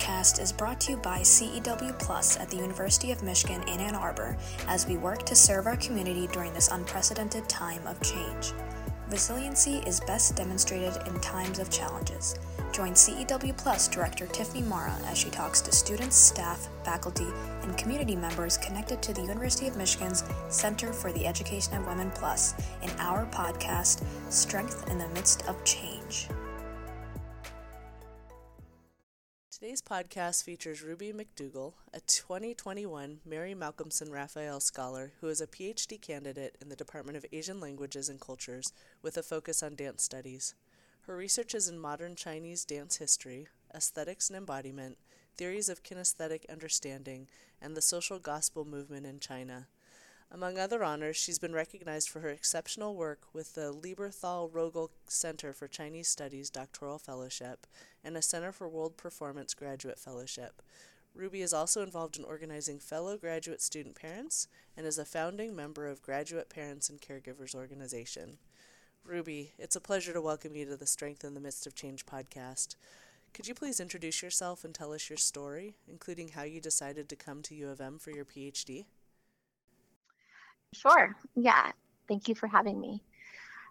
podcast is brought to you by CEW Plus at the University of Michigan in Ann Arbor as we work to serve our community during this unprecedented time of change. Resiliency is best demonstrated in times of challenges. Join CEW Plus Director Tiffany Marra as she talks to students, staff, faculty, and community members connected to the University of Michigan's Center for the Education of Women Plus in our podcast, Strength in the Midst of Change. Today's podcast features Ruby McDougall, a 2021 Mary Malcomson Raphael Scholar who is a PhD candidate in the Department of Asian Languages and Cultures with a focus on dance studies. Her research is in modern Chinese dance history, aesthetics and embodiment, theories of kinesthetic understanding, and the social gospel movement in China. Among other honors, she's been recognized for her exceptional work with the Lieberthal Rogel Center for Chinese Studies Doctoral Fellowship and a Center for World Performance Graduate Fellowship. Ruby is also involved in organizing fellow graduate student parents and is a founding member of Graduate Parents and Caregivers Organization. Ruby, it's a pleasure to welcome you to the Strength in the Midst of Change podcast. Could you please introduce yourself and tell us your story, including how you decided to come to U of M for your PhD? Sure. Yeah. Thank you for having me.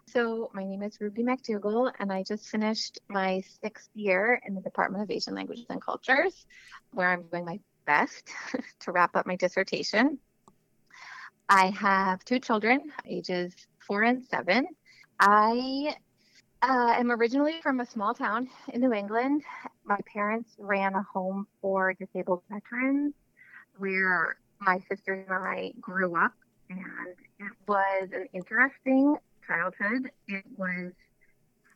So, my name is Ruby McDougall, and I just finished my sixth year in the Department of Asian Languages and Cultures, where I'm doing my best to wrap up my dissertation. I have two children, ages four and seven. I uh, am originally from a small town in New England. My parents ran a home for disabled veterans where my sisters and I grew up and it was an interesting childhood. It was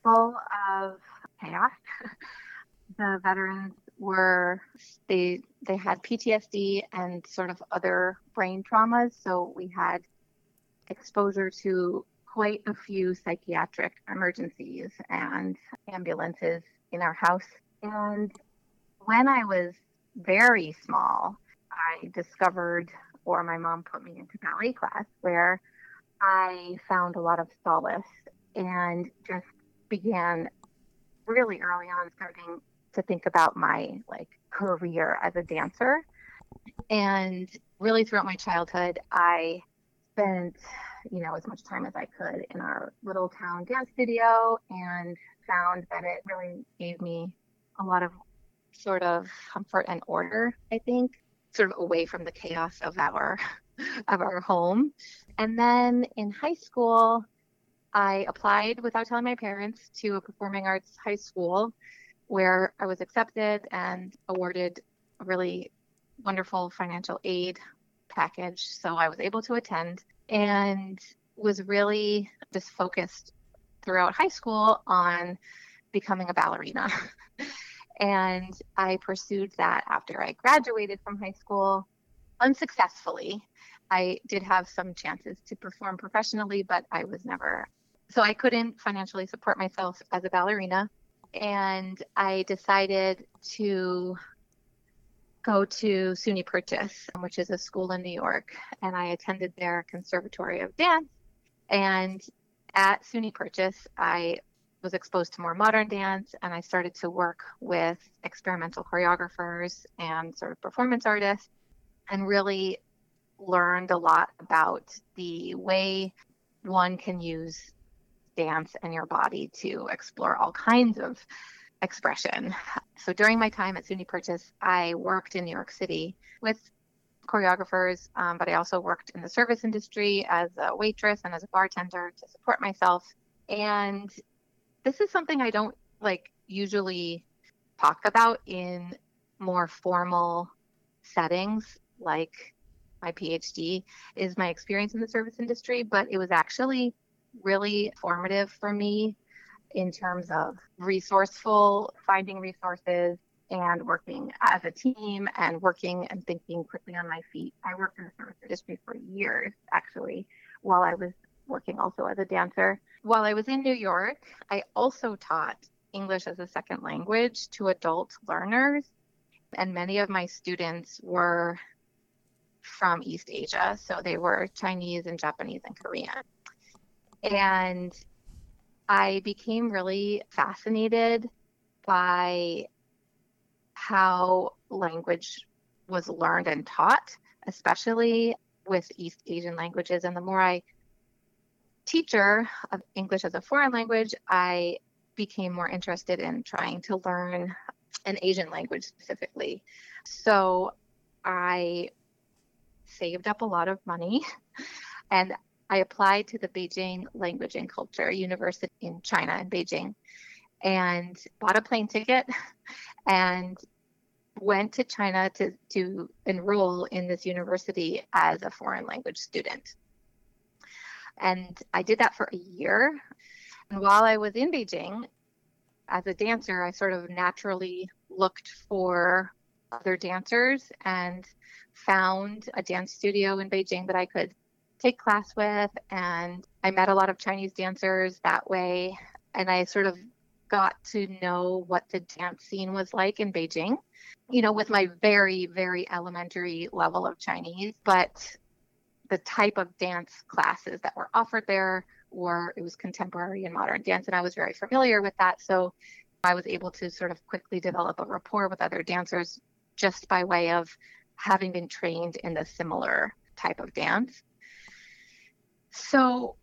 full of chaos. the veterans were they they had PTSD and sort of other brain traumas, so we had exposure to quite a few psychiatric emergencies and ambulances in our house. And when I was very small, I discovered before my mom put me into ballet class where I found a lot of solace and just began really early on starting to think about my like career as a dancer. And really throughout my childhood, I spent, you know, as much time as I could in our little town dance studio and found that it really gave me a lot of sort of comfort and order, I think sort of away from the chaos of our of our home. And then in high school, I applied without telling my parents to a performing arts high school where I was accepted and awarded a really wonderful financial aid package. So I was able to attend and was really just focused throughout high school on becoming a ballerina. And I pursued that after I graduated from high school unsuccessfully. I did have some chances to perform professionally, but I was never, so I couldn't financially support myself as a ballerina. And I decided to go to SUNY Purchase, which is a school in New York, and I attended their Conservatory of Dance. And at SUNY Purchase, I was exposed to more modern dance and I started to work with experimental choreographers and sort of performance artists and really learned a lot about the way one can use dance and your body to explore all kinds of expression. So during my time at SUNY Purchase, I worked in New York City with choreographers, um, but I also worked in the service industry as a waitress and as a bartender to support myself. And this is something I don't like usually talk about in more formal settings like my PhD is my experience in the service industry, but it was actually really formative for me in terms of resourceful finding resources and working as a team and working and thinking quickly on my feet. I worked in the service industry for years actually while I was working also as a dancer. While I was in New York, I also taught English as a second language to adult learners. And many of my students were from East Asia. So they were Chinese and Japanese and Korean. And I became really fascinated by how language was learned and taught, especially with East Asian languages. And the more I teacher of English as a foreign language, I became more interested in trying to learn an Asian language specifically. So I saved up a lot of money and I applied to the Beijing Language and Culture University in China in Beijing and bought a plane ticket and went to China to, to enroll in this university as a foreign language student. And I did that for a year. And while I was in Beijing as a dancer, I sort of naturally looked for other dancers and found a dance studio in Beijing that I could take class with. And I met a lot of Chinese dancers that way. And I sort of got to know what the dance scene was like in Beijing, you know, with my very, very elementary level of Chinese. But the type of dance classes that were offered there were it was contemporary and modern dance and i was very familiar with that. So i was able to sort of quickly develop a rapport with other dancers just by way of having been trained in the similar type of dance. So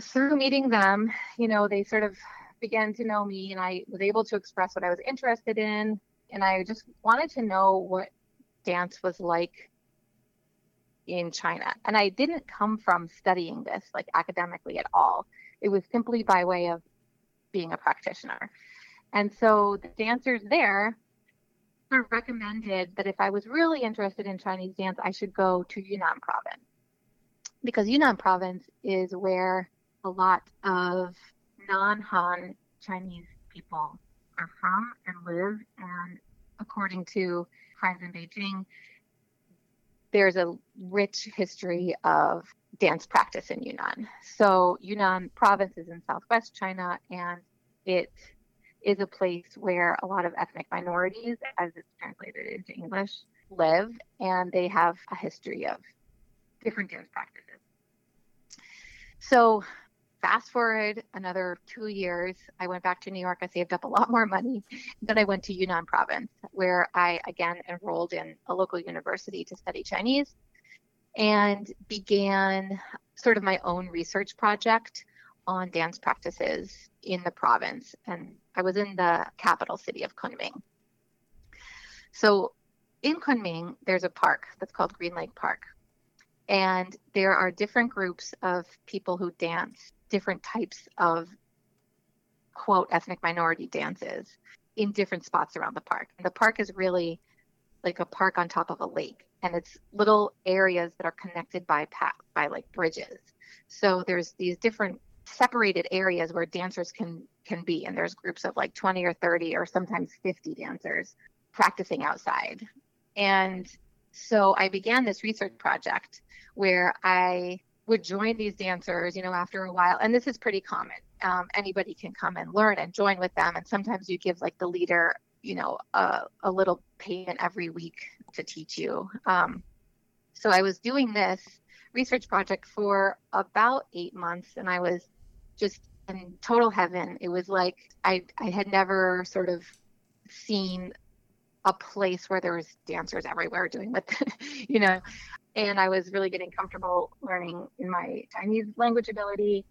through meeting them you know they sort of began to know me and i was able to express what i was interested in and i just wanted to know what dance was like in China. And I didn't come from studying this like academically at all. It was simply by way of being a practitioner. And so the dancers there sort of recommended that if I was really interested in Chinese dance, I should go to Yunnan province. Because Yunnan province is where a lot of non Han Chinese people are from and live. And according to friends in Beijing, there's a rich history of dance practice in Yunnan. So Yunnan province is in southwest China and it is a place where a lot of ethnic minorities, as it's translated into English, live and they have a history of different dance practices. So fast forward another two years, I went back to New York. I saved up a lot more money. Then I went to Yunnan province, where I again enrolled in a local university to study Chinese and began sort of my own research project on dance practices in the province. And I was in the capital city of Kunming. So in Kunming, there's a park that's called Green Lake Park. And there are different groups of people who dance different types of quote ethnic minority dances in different spots around the park. And the park is really like a park on top of a lake and it's little areas that are connected by paths by like bridges. So there's these different separated areas where dancers can can be and there's groups of like 20 or 30 or sometimes 50 dancers practicing outside. And so I began this research project where I would join these dancers, you know, after a while. And this is pretty common. Um, anybody can come and learn and join with them. And sometimes you give like the leader, you know, a, a little payment every week to teach you. Um, so I was doing this research project for about eight months and I was just in total heaven. It was like I, I had never sort of seen a place where there was dancers everywhere doing what you know and I was really getting comfortable learning in my Chinese language ability.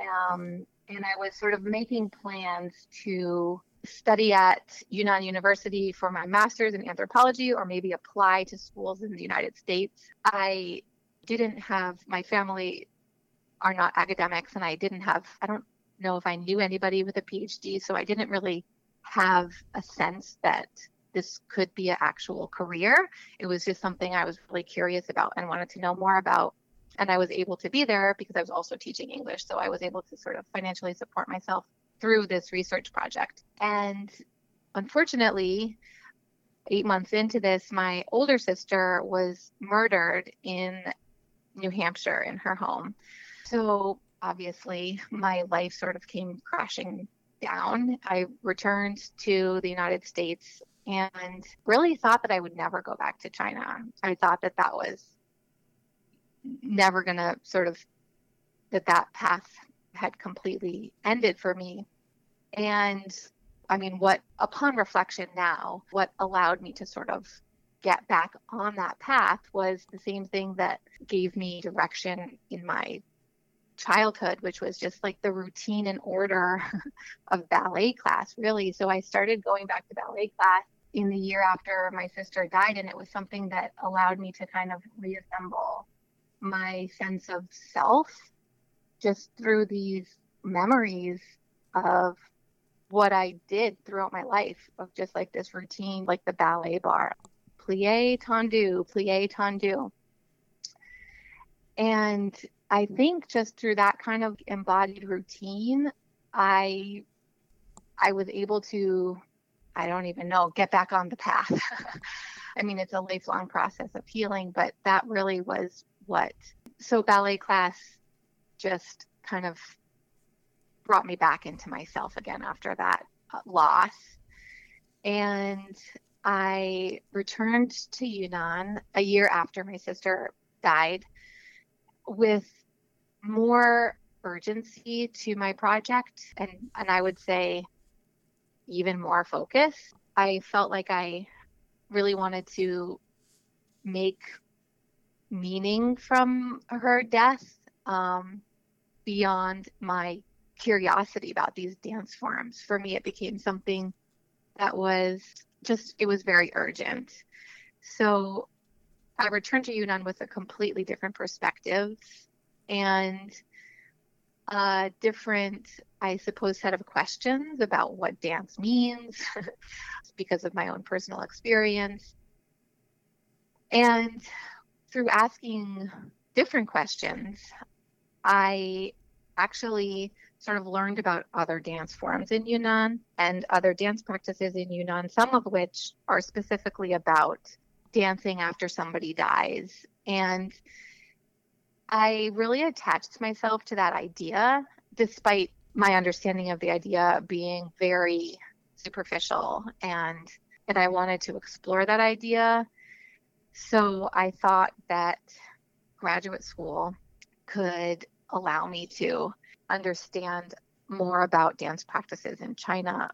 Um, and I was sort of making plans to study at Yunnan University for my master's in anthropology or maybe apply to schools in the United States. I didn't have my family are not academics and I didn't have I don't know if I knew anybody with a PhD so I didn't really have a sense that this could be an actual career. It was just something I was really curious about and wanted to know more about. And I was able to be there because I was also teaching English. So I was able to sort of financially support myself through this research project. And unfortunately, eight months into this, my older sister was murdered in New Hampshire in her home. So obviously, my life sort of came crashing down. I returned to the United States and really thought that I would never go back to China. I thought that that was never going to sort of that that path had completely ended for me. And I mean, what, upon reflection now, what allowed me to sort of get back on that path was the same thing that gave me direction in my childhood, which was just like the routine and order of ballet class, really. So I started going back to ballet class in the year after my sister died, and it was something that allowed me to kind of reassemble my sense of self just through these memories of what I did throughout my life of just like this routine, like the ballet barre, plie tendu, plie tendu. And I think just through that kind of embodied routine, I I was able to I don't even know, get back on the path. I mean, it's a lifelong process of healing, but that really was what so ballet class just kind of brought me back into myself again after that uh, loss. And I returned to Yunnan a year after my sister died with more urgency to my project and, and I would say even more focus. I felt like I really wanted to make meaning from her death um, beyond my curiosity about these dance forms. For me, it became something that was just, it was very urgent. So I returned to Yunnan with a completely different perspective and a different, I suppose, set of questions about what dance means because of my own personal experience. And through asking different questions, I actually sort of learned about other dance forms in Yunnan and other dance practices in Yunnan, some of which are specifically about dancing after somebody dies. And I really attached myself to that idea, despite my understanding of the idea being very superficial and and I wanted to explore that idea. So I thought that graduate school could allow me to understand more about dance practices in China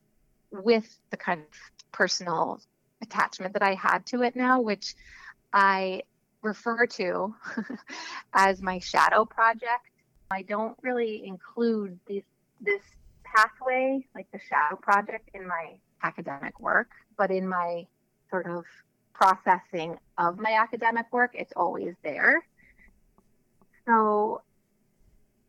with the kind of personal attachment that I had to it now, which I refer to as my shadow project. I don't really include this this pathway, like the shadow project, in my academic work, but in my sort of processing of my academic work, it's always there. So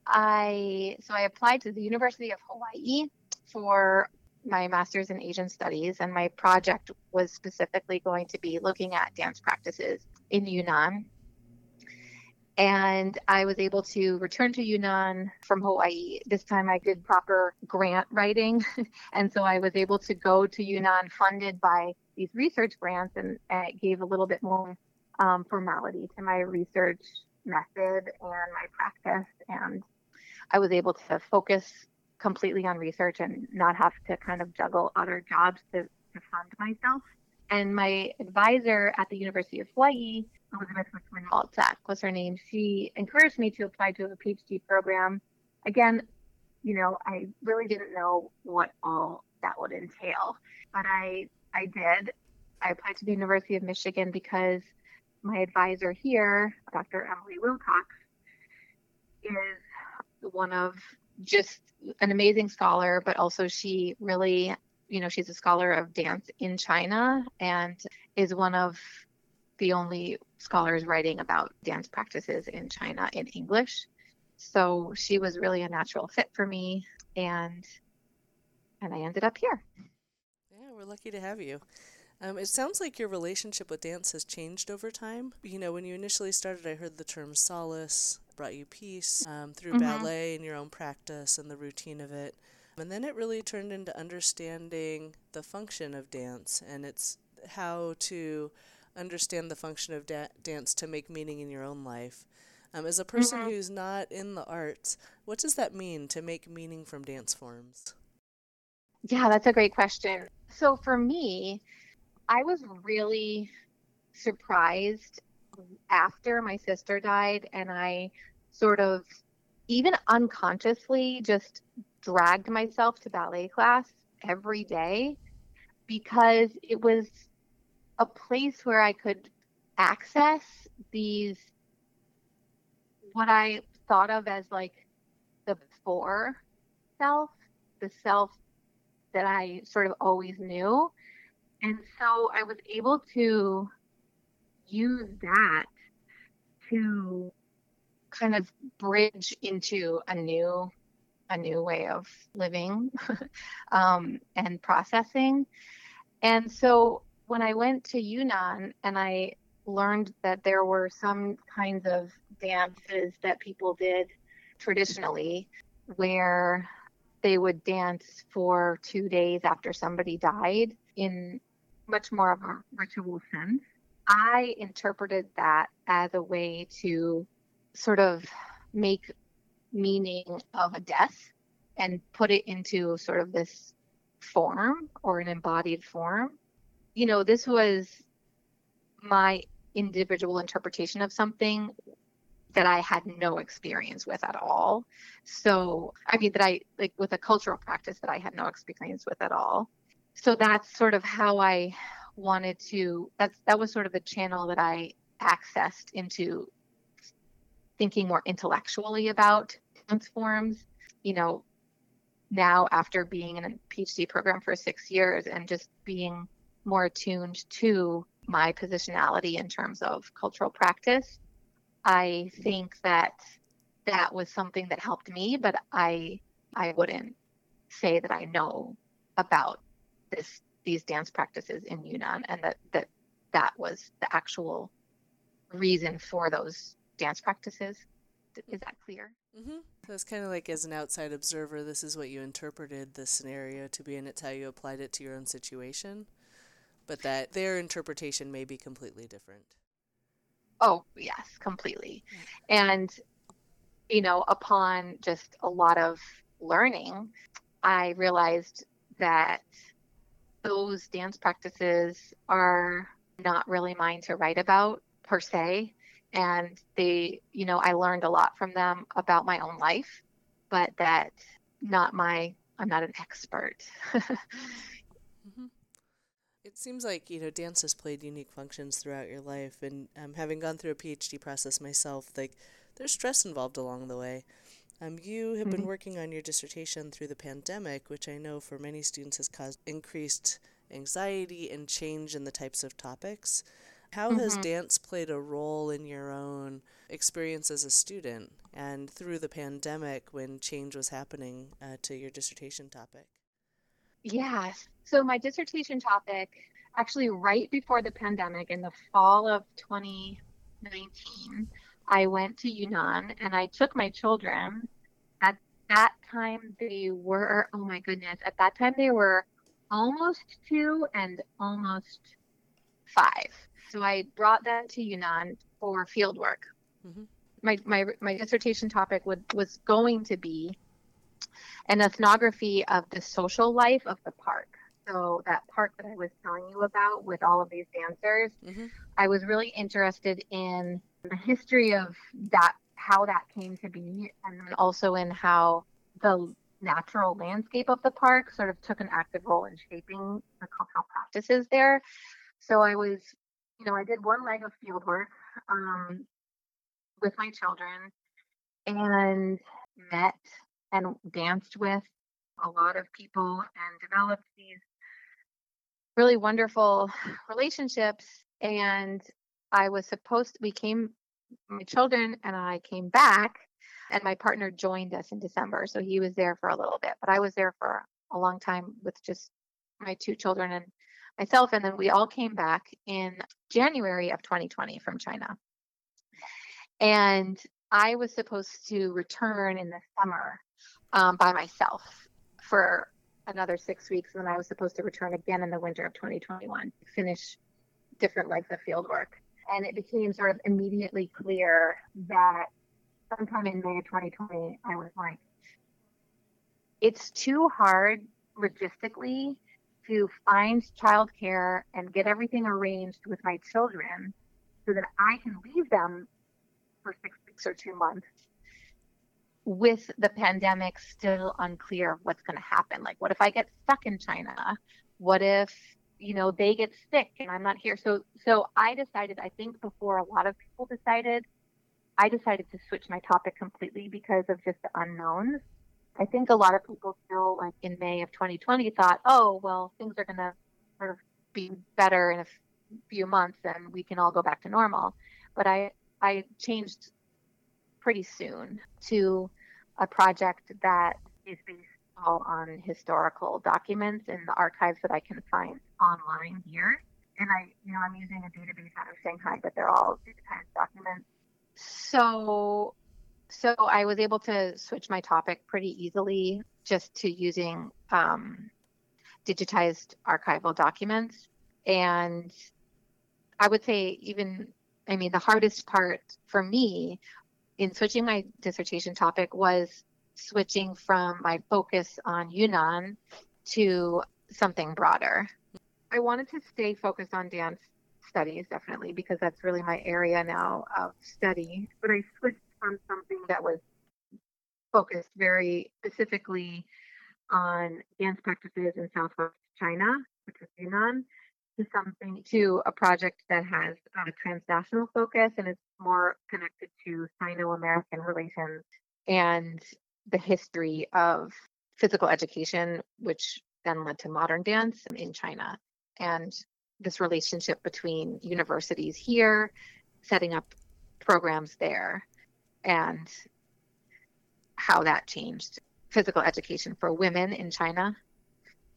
I so I applied to the University of Hawaii for my master's in Asian studies and my project was specifically going to be looking at dance practices in Yunnan. And I was able to return to Yunnan from Hawaii. This time I did proper grant writing. and so I was able to go to Yunnan funded by these research grants, and, and it gave a little bit more um, formality to my research method and my practice. And I was able to focus completely on research and not have to kind of juggle other jobs to, to fund myself. And my advisor at the University of Hawaii, Elizabeth Richmond Maltzak was her name, she encouraged me to apply to a PhD program. Again, you know, I really didn't know what all that would entail, but I I did. I applied to the University of Michigan because my advisor here, Dr. Emily Wilcox, is one of just an amazing scholar, but also she really, you know, she's a scholar of dance in China and is one of the only scholars writing about dance practices in China in English. So she was really a natural fit for me and and I ended up here. Yeah, we're lucky to have you. Um, it sounds like your relationship with dance has changed over time. You know, when you initially started, I heard the term solace brought you peace um, through mm-hmm. ballet and your own practice and the routine of it. And then it really turned into understanding the function of dance and it's how to understand the function of da- dance to make meaning in your own life. Um, as a person mm-hmm. who's not in the arts, what does that mean to make meaning from dance forms? Yeah, that's a great question. So for me, I was really surprised after my sister died and I sort of even unconsciously just dragged myself to ballet class every day because it was a place where I could access these what I thought of as like the before self, the self that I sort of always knew. And so I was able to use that to kind of bridge into a new a new way of living um, and processing. And so when I went to Yunnan and I learned that there were some kinds of dances that people did traditionally where they would dance for two days after somebody died in much more of a ritual sense. I interpreted that as a way to sort of make meaning of a death and put it into sort of this form or an embodied form. You know, this was my individual interpretation of something that I had no experience with at all. So, I mean, that I like with a cultural practice that I had no experience with at all. So that's sort of how I wanted to. That's that was sort of the channel that I accessed into thinking more intellectually about dance forms. You know, now after being in a PhD program for six years and just being more attuned to my positionality in terms of cultural practice I think that that was something that helped me, but I I wouldn't say that I know about this these dance practices in Yunnan and that that that was the actual reason for those dance practices. Is that clear? Mm-hmm. So it's kind of like as an outside observer, this is what you interpreted the scenario to be, and it's how you applied it to your own situation. But that their interpretation may be completely different. Oh, yes, completely. And, you know, upon just a lot of learning, I realized that those dance practices are not really mine to write about per se. And they, you know, I learned a lot from them about my own life, but that not my, I'm not an expert. mm-hmm it seems like you know dance has played unique functions throughout your life, and um, having gone through a PhD process myself, like there's stress involved along the way. Um, you have mm-hmm. been working on your dissertation through the pandemic, which I know for many students has caused increased anxiety and change in the types of topics. How mm-hmm. has dance played a role in your own experience as a student and through the pandemic when change was happening uh, to your dissertation topic? Yes. So my dissertation topic, actually right before the pandemic in the fall of 2019, I went to Yunnan and I took my children. At that time, they were, oh my goodness, at that time, they were almost two and almost five. So I brought that to Yunnan for field work. Mm-hmm. My, my, my dissertation topic would, was going to be an ethnography of the social life of the park. So that park that I was telling you about with all of these dancers, mm-hmm. I was really interested in the history of that, how that came to be, and then also in how the natural landscape of the park sort of took an active role in shaping the cultural practices there. So I was, you know, I did one leg of field work um, with my children and met and danced with a lot of people and developed these really wonderful relationships. And I was supposed to, we came, my children and I came back, and my partner joined us in December. So he was there for a little bit, but I was there for a long time with just my two children and myself. And then we all came back in January of 2020 from China. And I was supposed to return in the summer um, by myself for another six weeks. And then I was supposed to return again in the winter of 2021 to finish different legs of field work. And it became sort of immediately clear that sometime in May of 2020, I was like, it's too hard logistically to find childcare and get everything arranged with my children so that I can leave them for six weeks or two months with the pandemic still unclear of what's going to happen. Like, what if I get stuck in China? What if you know they get sick and I'm not here? So, so I decided. I think before a lot of people decided, I decided to switch my topic completely because of just the unknowns. I think a lot of people still, like in May of 2020, thought, oh, well, things are going to sort of be better in a few months and we can all go back to normal. But I, I changed pretty soon to a project that is based all on historical documents in the archives that I can find online here. And I, you know, I'm using a database out of Shanghai, but they're all digitized documents. So so I was able to switch my topic pretty easily just to using um, digitized archival documents. And I would say, even, I mean, the hardest part for me in switching my dissertation topic was switching from my focus on Yunnan to something broader. I wanted to stay focused on dance studies, definitely, because that's really my area now of study. But I switched from something that was focused very specifically on dance practices in Southwest China, which is Yunnan, to something to a project that has a transnational focus and is more connected to Sino-American relations and the history of physical education, which then led to modern dance in China. And this relationship between universities here, setting up programs there, and how that changed physical education for women in China.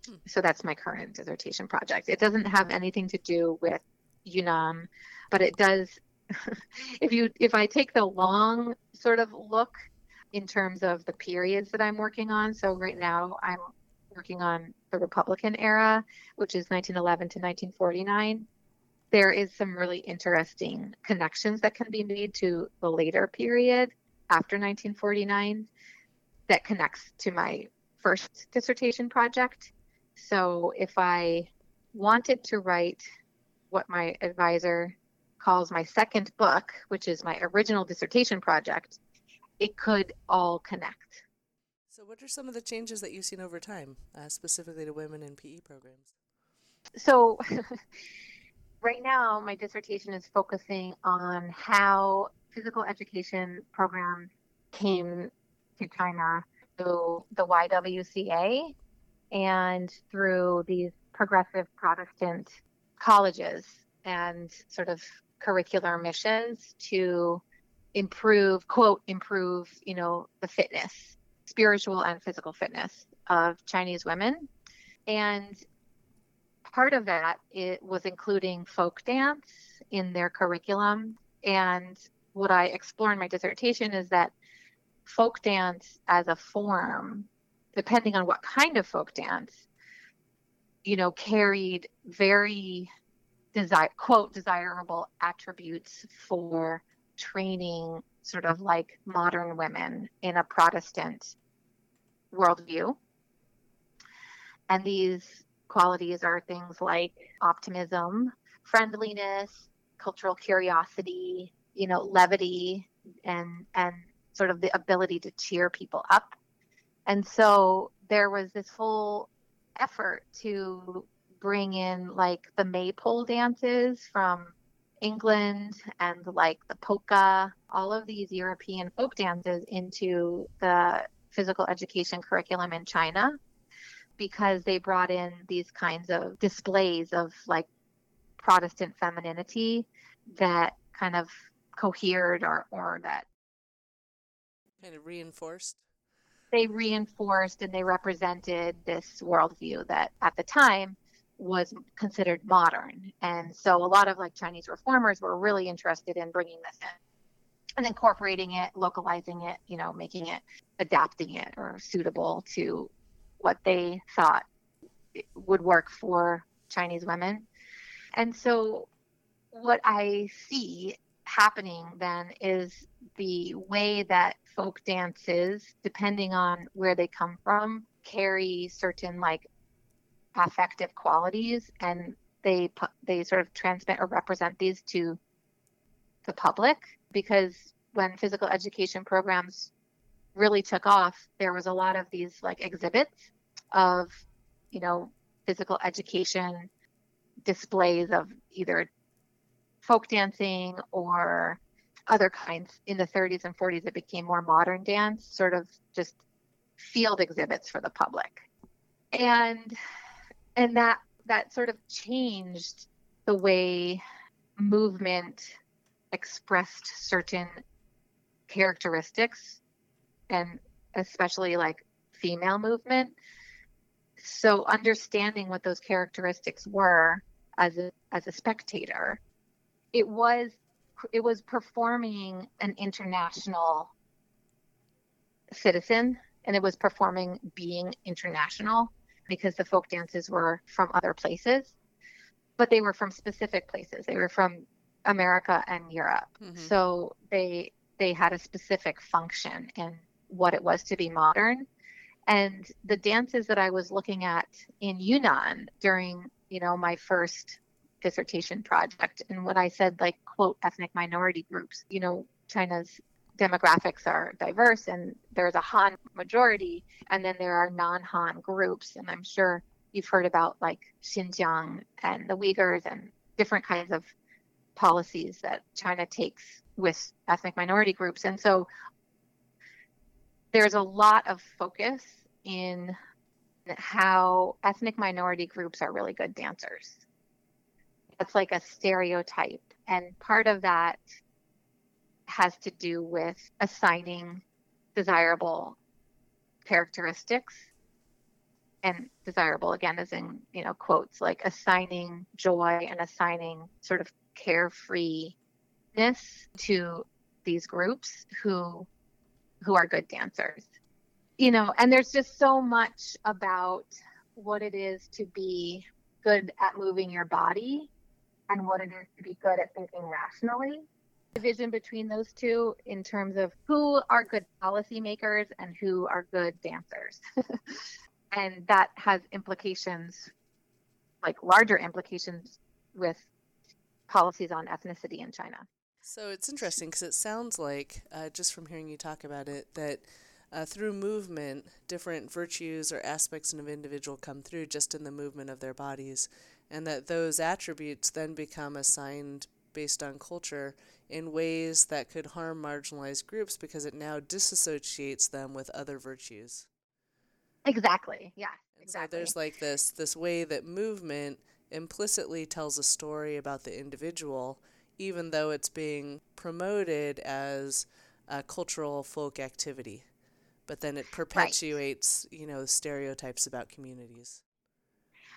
Hmm. So that's my current dissertation project. It doesn't have anything to do with Yunnan, but it does if you if I take the long sort of look in terms of the periods that I'm working on. So right now I'm working on the Republican era, which is 1911 to 1949 there is some really interesting connections that can be made to the later period after 1949 that connects to my first dissertation project. So if I wanted to write what my advisor calls my second book, which is my original dissertation project, it could all connect. So, what are some of the changes that you've seen over time, uh, specifically to women in PE programs? So, right now, my dissertation is focusing on how physical education programs came to China through the YWCA and through these progressive Protestant colleges and sort of curricular missions to improve, quote, improve, you know, the fitness, spiritual and physical fitness of Chinese women. And part of that it was including folk dance in their curriculum. And what i explore in my dissertation is that folk dance as a form depending on what kind of folk dance you know carried very desire quote desirable attributes for training sort of like modern women in a protestant worldview. And these qualities are things like optimism, friendliness, cultural curiosity, you know, levity, and and sort of the ability to cheer people up. And so there was this whole effort to bring in like the maypole dances from England and like the polka, all of these European folk dances into the physical education curriculum in China because they brought in these kinds of displays of like Protestant femininity that kind of cohered or, or that kind of reinforced. They reinforced and they represented this worldview that at the time was considered modern. And so a lot of like Chinese reformers were really interested in bringing this in and incorporating it, localizing it, you know, making it, adapting it or suitable to what they thought would work for Chinese women. And so, what I see happening then is the way that folk dances, depending on where they come from, carry certain like affective qualities and they they sort of transmit or represent these to the public because when physical education programs really took off, there was a lot of these like exhibits of, you know, physical education displays of either folk dancing or other kinds. In the 30s and 40s it became more modern dance sort of just field exhibits for the public. And and that that sort of changed the way movement expressed certain characteristics and especially like female movement so understanding what those characteristics were as a as a spectator it was it was performing an international citizen and it was performing being international because the folk dances were from other places but they were from specific places. They were from america and europe. Mm-hmm. so they they had a specific function in what it was to be modern and the dances that i was looking at in yunnan during you know my first dissertation project. And when I said like quote ethnic minority groups, you know, China's demographics are diverse and there's a Han majority and then there are non-Han groups. And I'm sure you've heard about like Xinjiang and the Uyghurs and different kinds of policies that China takes with ethnic minority groups. And so there's a lot of focus in how ethnic minority groups are really good dancers that's like a stereotype. And part of that has to do with assigning desirable characteristics and desirable again as in you know quotes like assigning joy and assigning sort of carefreeness to these groups who who are good dancers you know and there's just so much about what it is to be good at moving your body and what it is to be good at thinking rationally. Division between those two in terms of who are good policymakers and who are good dancers. and that has implications, like larger implications with policies on ethnicity in China. So it's interesting because it sounds like, uh, just from hearing you talk about it, that uh, through movement, different virtues or aspects of an individual come through just in the movement of their bodies and that those attributes then become assigned based on culture in ways that could harm marginalized groups because it now disassociates them with other virtues. Exactly. Yeah. Exactly. So there's like this this way that movement implicitly tells a story about the individual, even though it's being promoted as a cultural folk activity. But then it perpetuates, right. you know, stereotypes about communities.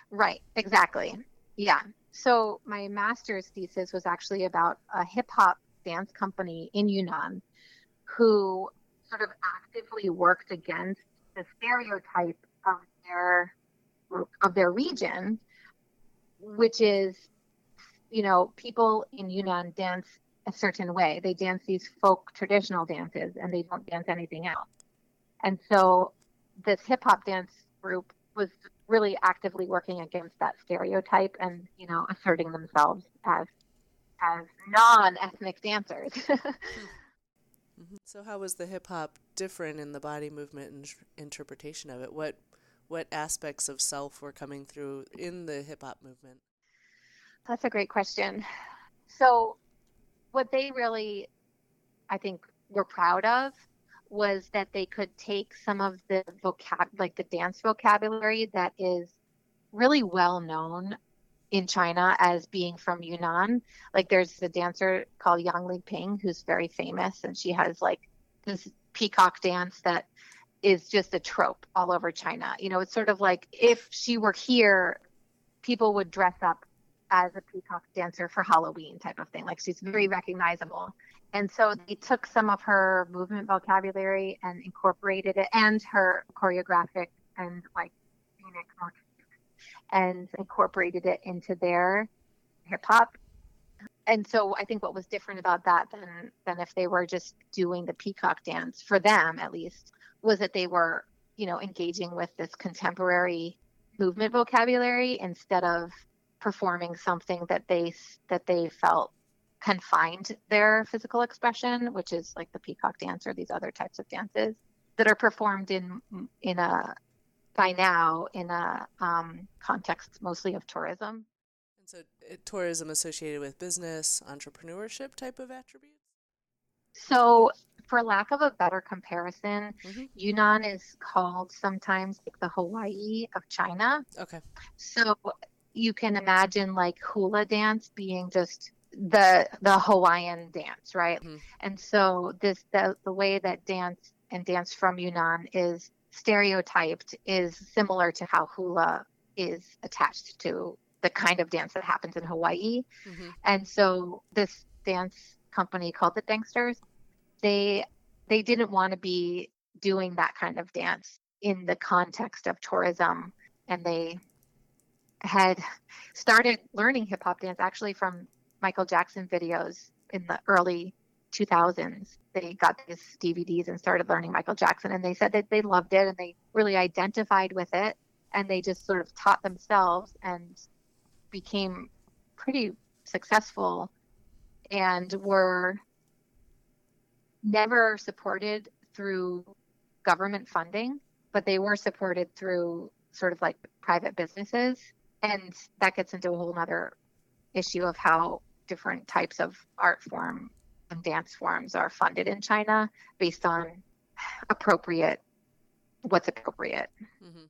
Right, exactly. Yeah. So my master's thesis was actually about a hip hop dance company in Yunnan who sort of actively worked against the stereotype of their of their region, which is, you know, people in Yunnan dance a certain way. They dance these folk traditional dances and they don't dance anything else. And so this hip hop dance group was really actively working against that stereotype and you know asserting themselves as as non-ethnic dancers. mm-hmm. So how was the hip hop different in the body movement and interpretation of it? What what aspects of self were coming through in the hip hop movement? That's a great question. So what they really I think were proud of was that they could take some of the vocab like the dance vocabulary that is really well known in China as being from Yunnan. Like there's a dancer called Yang Li Ping who's very famous and she has like this peacock dance that is just a trope all over China. You know, it's sort of like if she were here, people would dress up as a peacock dancer for Halloween type of thing. Like she's very recognizable. And so they took some of her movement vocabulary and incorporated it and her choreographic and like scenic and incorporated it into their hip hop. And so I think what was different about that than than if they were just doing the peacock dance for them at least was that they were, you know, engaging with this contemporary movement vocabulary instead of performing something that they that they felt confined their physical expression, which is like the peacock dance or these other types of dances. that are performed in in a by now in a um, context mostly of tourism. And so, uh, tourism associated with business, entrepreneurship type of attributes. So, for lack of a better comparison, mm-hmm. Yunnan is called sometimes like the Hawaii of China. Okay. So you can imagine like hula dance being just the the Hawaiian dance, right? Mm-hmm. And so this the the way that dance and dance from Yunnan is stereotyped is similar to how hula is attached to the kind of dance that happens in Hawaii. Mm-hmm. And so this dance company called the Dancsters, they they didn't want to be doing that kind of dance in the context of tourism and they had started learning hip hop dance actually from Michael Jackson videos in the early 2000s. They got these DVDs and started learning Michael Jackson, and they said that they loved it and they really identified with it, and they just sort of taught themselves and became pretty successful and were never supported through government funding, but they were supported through sort of like private businesses. And that gets into a whole other issue of how different types of art form and dance forms are funded in China based on appropriate what's appropriate. Mm-hmm.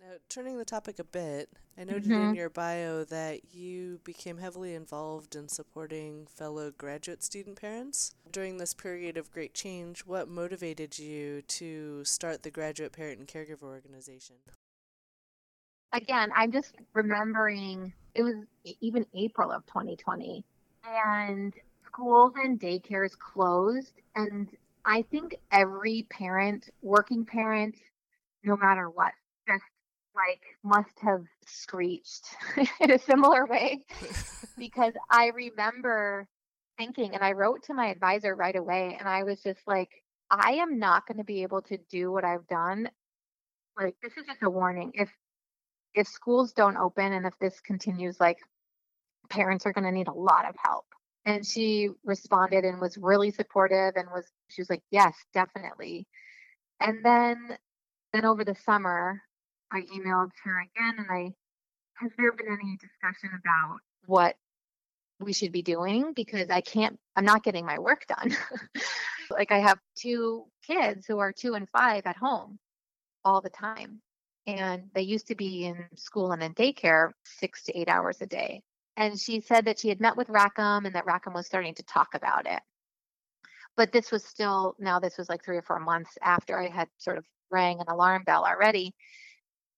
Now, turning the topic a bit, I noted mm-hmm. in your bio that you became heavily involved in supporting fellow graduate student parents. During this period of great change, what motivated you to start the Graduate Parent and Caregiver Organization? Again, I'm just remembering it was even April of 2020, and schools and daycares closed. And I think every parent, working parent, no matter what, just like must have screeched in a similar way. Because I remember thinking and I wrote to my advisor right away and I was just like I am not going to be able to do what I've done. Like this is just a warning. If if schools don't open and if this continues like parents are going to need a lot of help and she responded and was really supportive and was she was like yes definitely and then then over the summer I emailed her again and I, has there been any discussion about what we should be doing? Because I can't, I'm not getting my work done. like I have two kids who are two and five at home all the time. And they used to be in school and in daycare six to eight hours a day. And she said that she had met with Rackham and that Rackham was starting to talk about it. But this was still, now this was like three or four months after I had sort of rang an alarm bell already.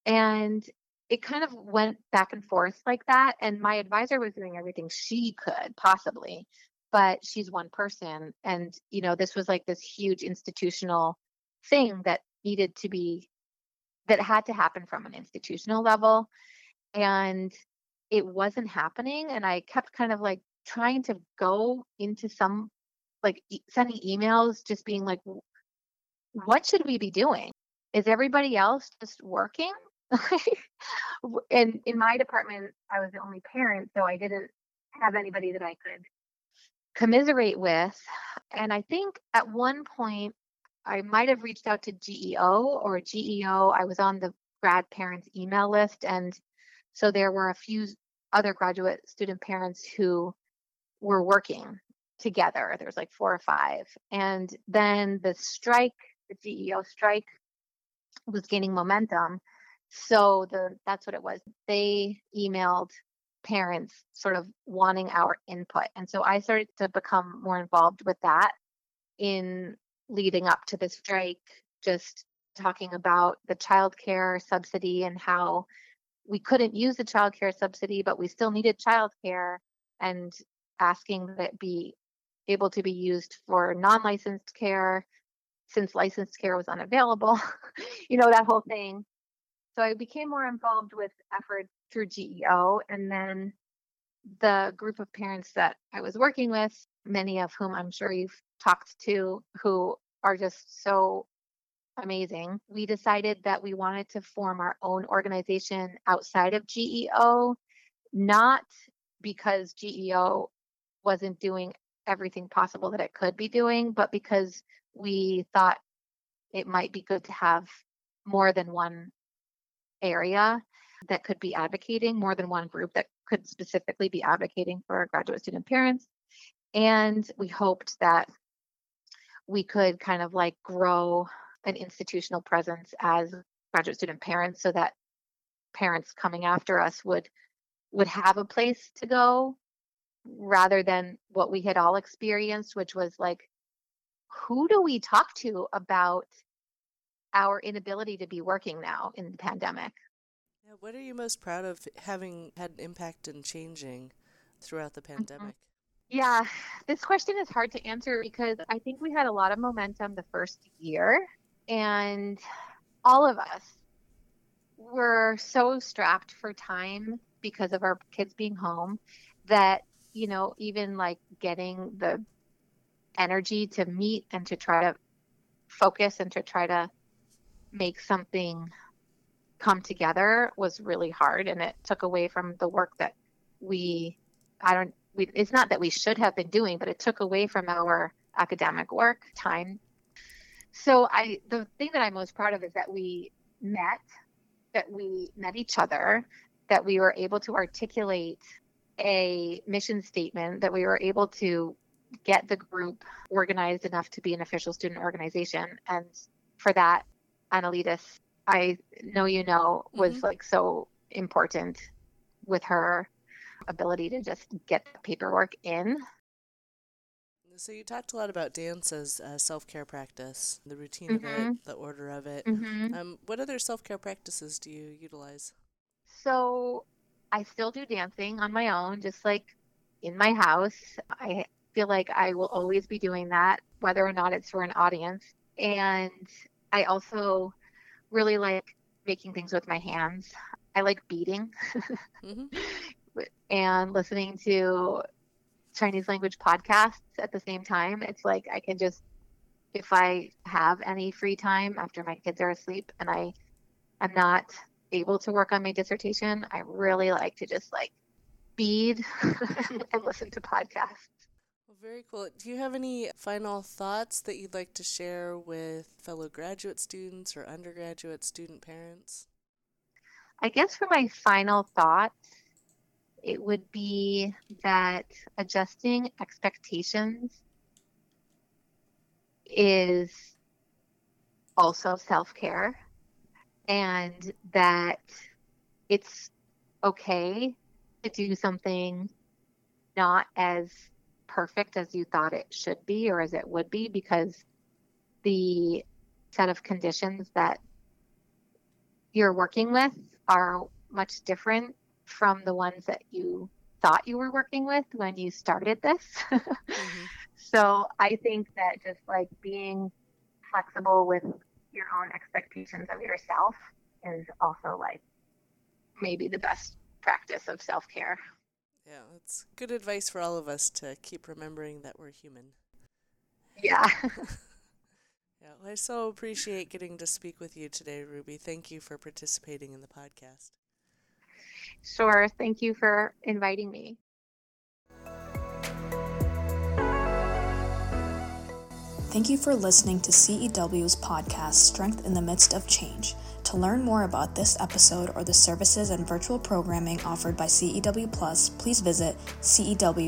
And it kind of went back and forth like that. And my advisor was doing everything she could possibly, but she's one person. And, you know, this was like this huge institutional thing that needed to be, that had to happen from an institutional level. And it wasn't happening. And I kept kind of like trying to go into some, like e- sending emails, just being like, what should we be doing? Is everybody else just working? and in my department, I was the only parent, so I didn't have anybody that I could commiserate with. And I think at one point, I might have reached out to GEO or GEO. I was on the grad parents email list. And so there were a few other graduate student parents who were working together. There was like four or five. And then the strike, the GEO strike, was gaining momentum. So the that's what it was. They emailed parents sort of wanting our input. And so I started to become more involved with that in leading up to the strike, just talking about the child care subsidy and how we couldn't use the child care subsidy, but we still needed child care and asking that it be able to be used for non-licensed care since licensed care was unavailable, you know, that whole thing. So I became more involved with efforts through GEO. And then the group of parents that I was working with, many of whom I'm sure you've talked to, who are just so amazing, we decided that we wanted to form our own organization outside of GEO, not because GEO wasn't doing everything possible that it could be doing, but because we thought it might be good to have more than one area that could be advocating, more than one group that could specifically be advocating for graduate student parents. And we hoped that we could kind of like grow an institutional presence as graduate student parents so that parents coming after us would would have a place to go rather than what we had all experienced which was like who do we talk to about our inability to be working now in the pandemic yeah, what are you most proud of having had an impact and changing throughout the mm-hmm. Yeah this question is hard to answer because i think we had a lot of momentum the first year and all of us were so strapped for time because of our kids being home that you know even like getting the energy to meet and to try to focus and to try to make something come together was really hard and it took away from the work that we i don't we, it's not that we should have been doing but it took away from our academic work time. So i the thing that i'm most proud of is that we met that we met each other that we were able to articulate a mission statement that we were able to get the group organized enough to be an official student organization. And for that annalitas i know you know was mm-hmm. like so important with her ability to just get the paperwork in so you talked a lot about dance as a self-care practice, the routine mm-hmm. of it, mm-hmm. the order of it. Mm-hmm. Um, what other self-care practices do you utilize? So I still do dancing on my own, just like in my house. I feel like I will always be doing that, whether or not it's for an audience. And I also really like making things with my hands. I like beading mm-hmm. and listening to Chinese language podcasts at the same time. It's like I can just, if I have any free time after my kids are asleep and I am not able to work on my dissertation, I really like to just like bead and listen to podcasts. Well, very cool. Do you have any final thoughts that you'd like to share with fellow graduate students or undergraduate student parents? I guess for my final thoughts, it would be that adjusting expectations is also self care, and that it's okay to do something not as perfect as you thought it should be or as it would be because the set of conditions that you're working with are much different from the ones that you thought you were working with when you started this. mm-hmm. So I think that just like being flexible with your own expectations of yourself is also like maybe the best practice of self care. Yeah, that's good advice for all of us to keep remembering that we're human. Yeah. yeah, well, I so appreciate getting to speak with you today, Ruby. Thank you for participating in the podcast. Sure. Thank you for inviting me. Thank you for listening to CEW's podcast, Strength in the Midst of Change. To learn more about this episode or the services and virtual programming offered by CEW Plus, please visit cew.umich.edu.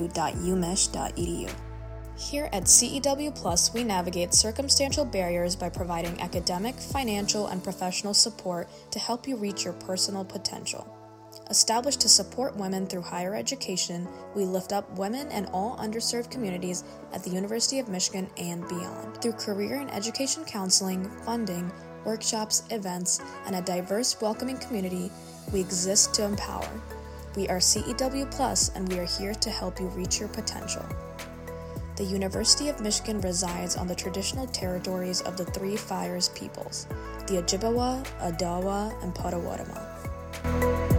Here at CEW Plus, we navigate circumstantial barriers by providing academic, financial, and professional support to help you reach your personal potential. Established to support women through higher education, we lift up women and all underserved communities at the University of Michigan and beyond. Through career and education counseling, funding, workshops, events, and a diverse, welcoming community, we exist to empower. We are CEW Plus, and we are here to help you reach your potential. The University of Michigan resides on the traditional territories of the Three Fires peoples, the Ojibwa, Odawa, and Potawatomi.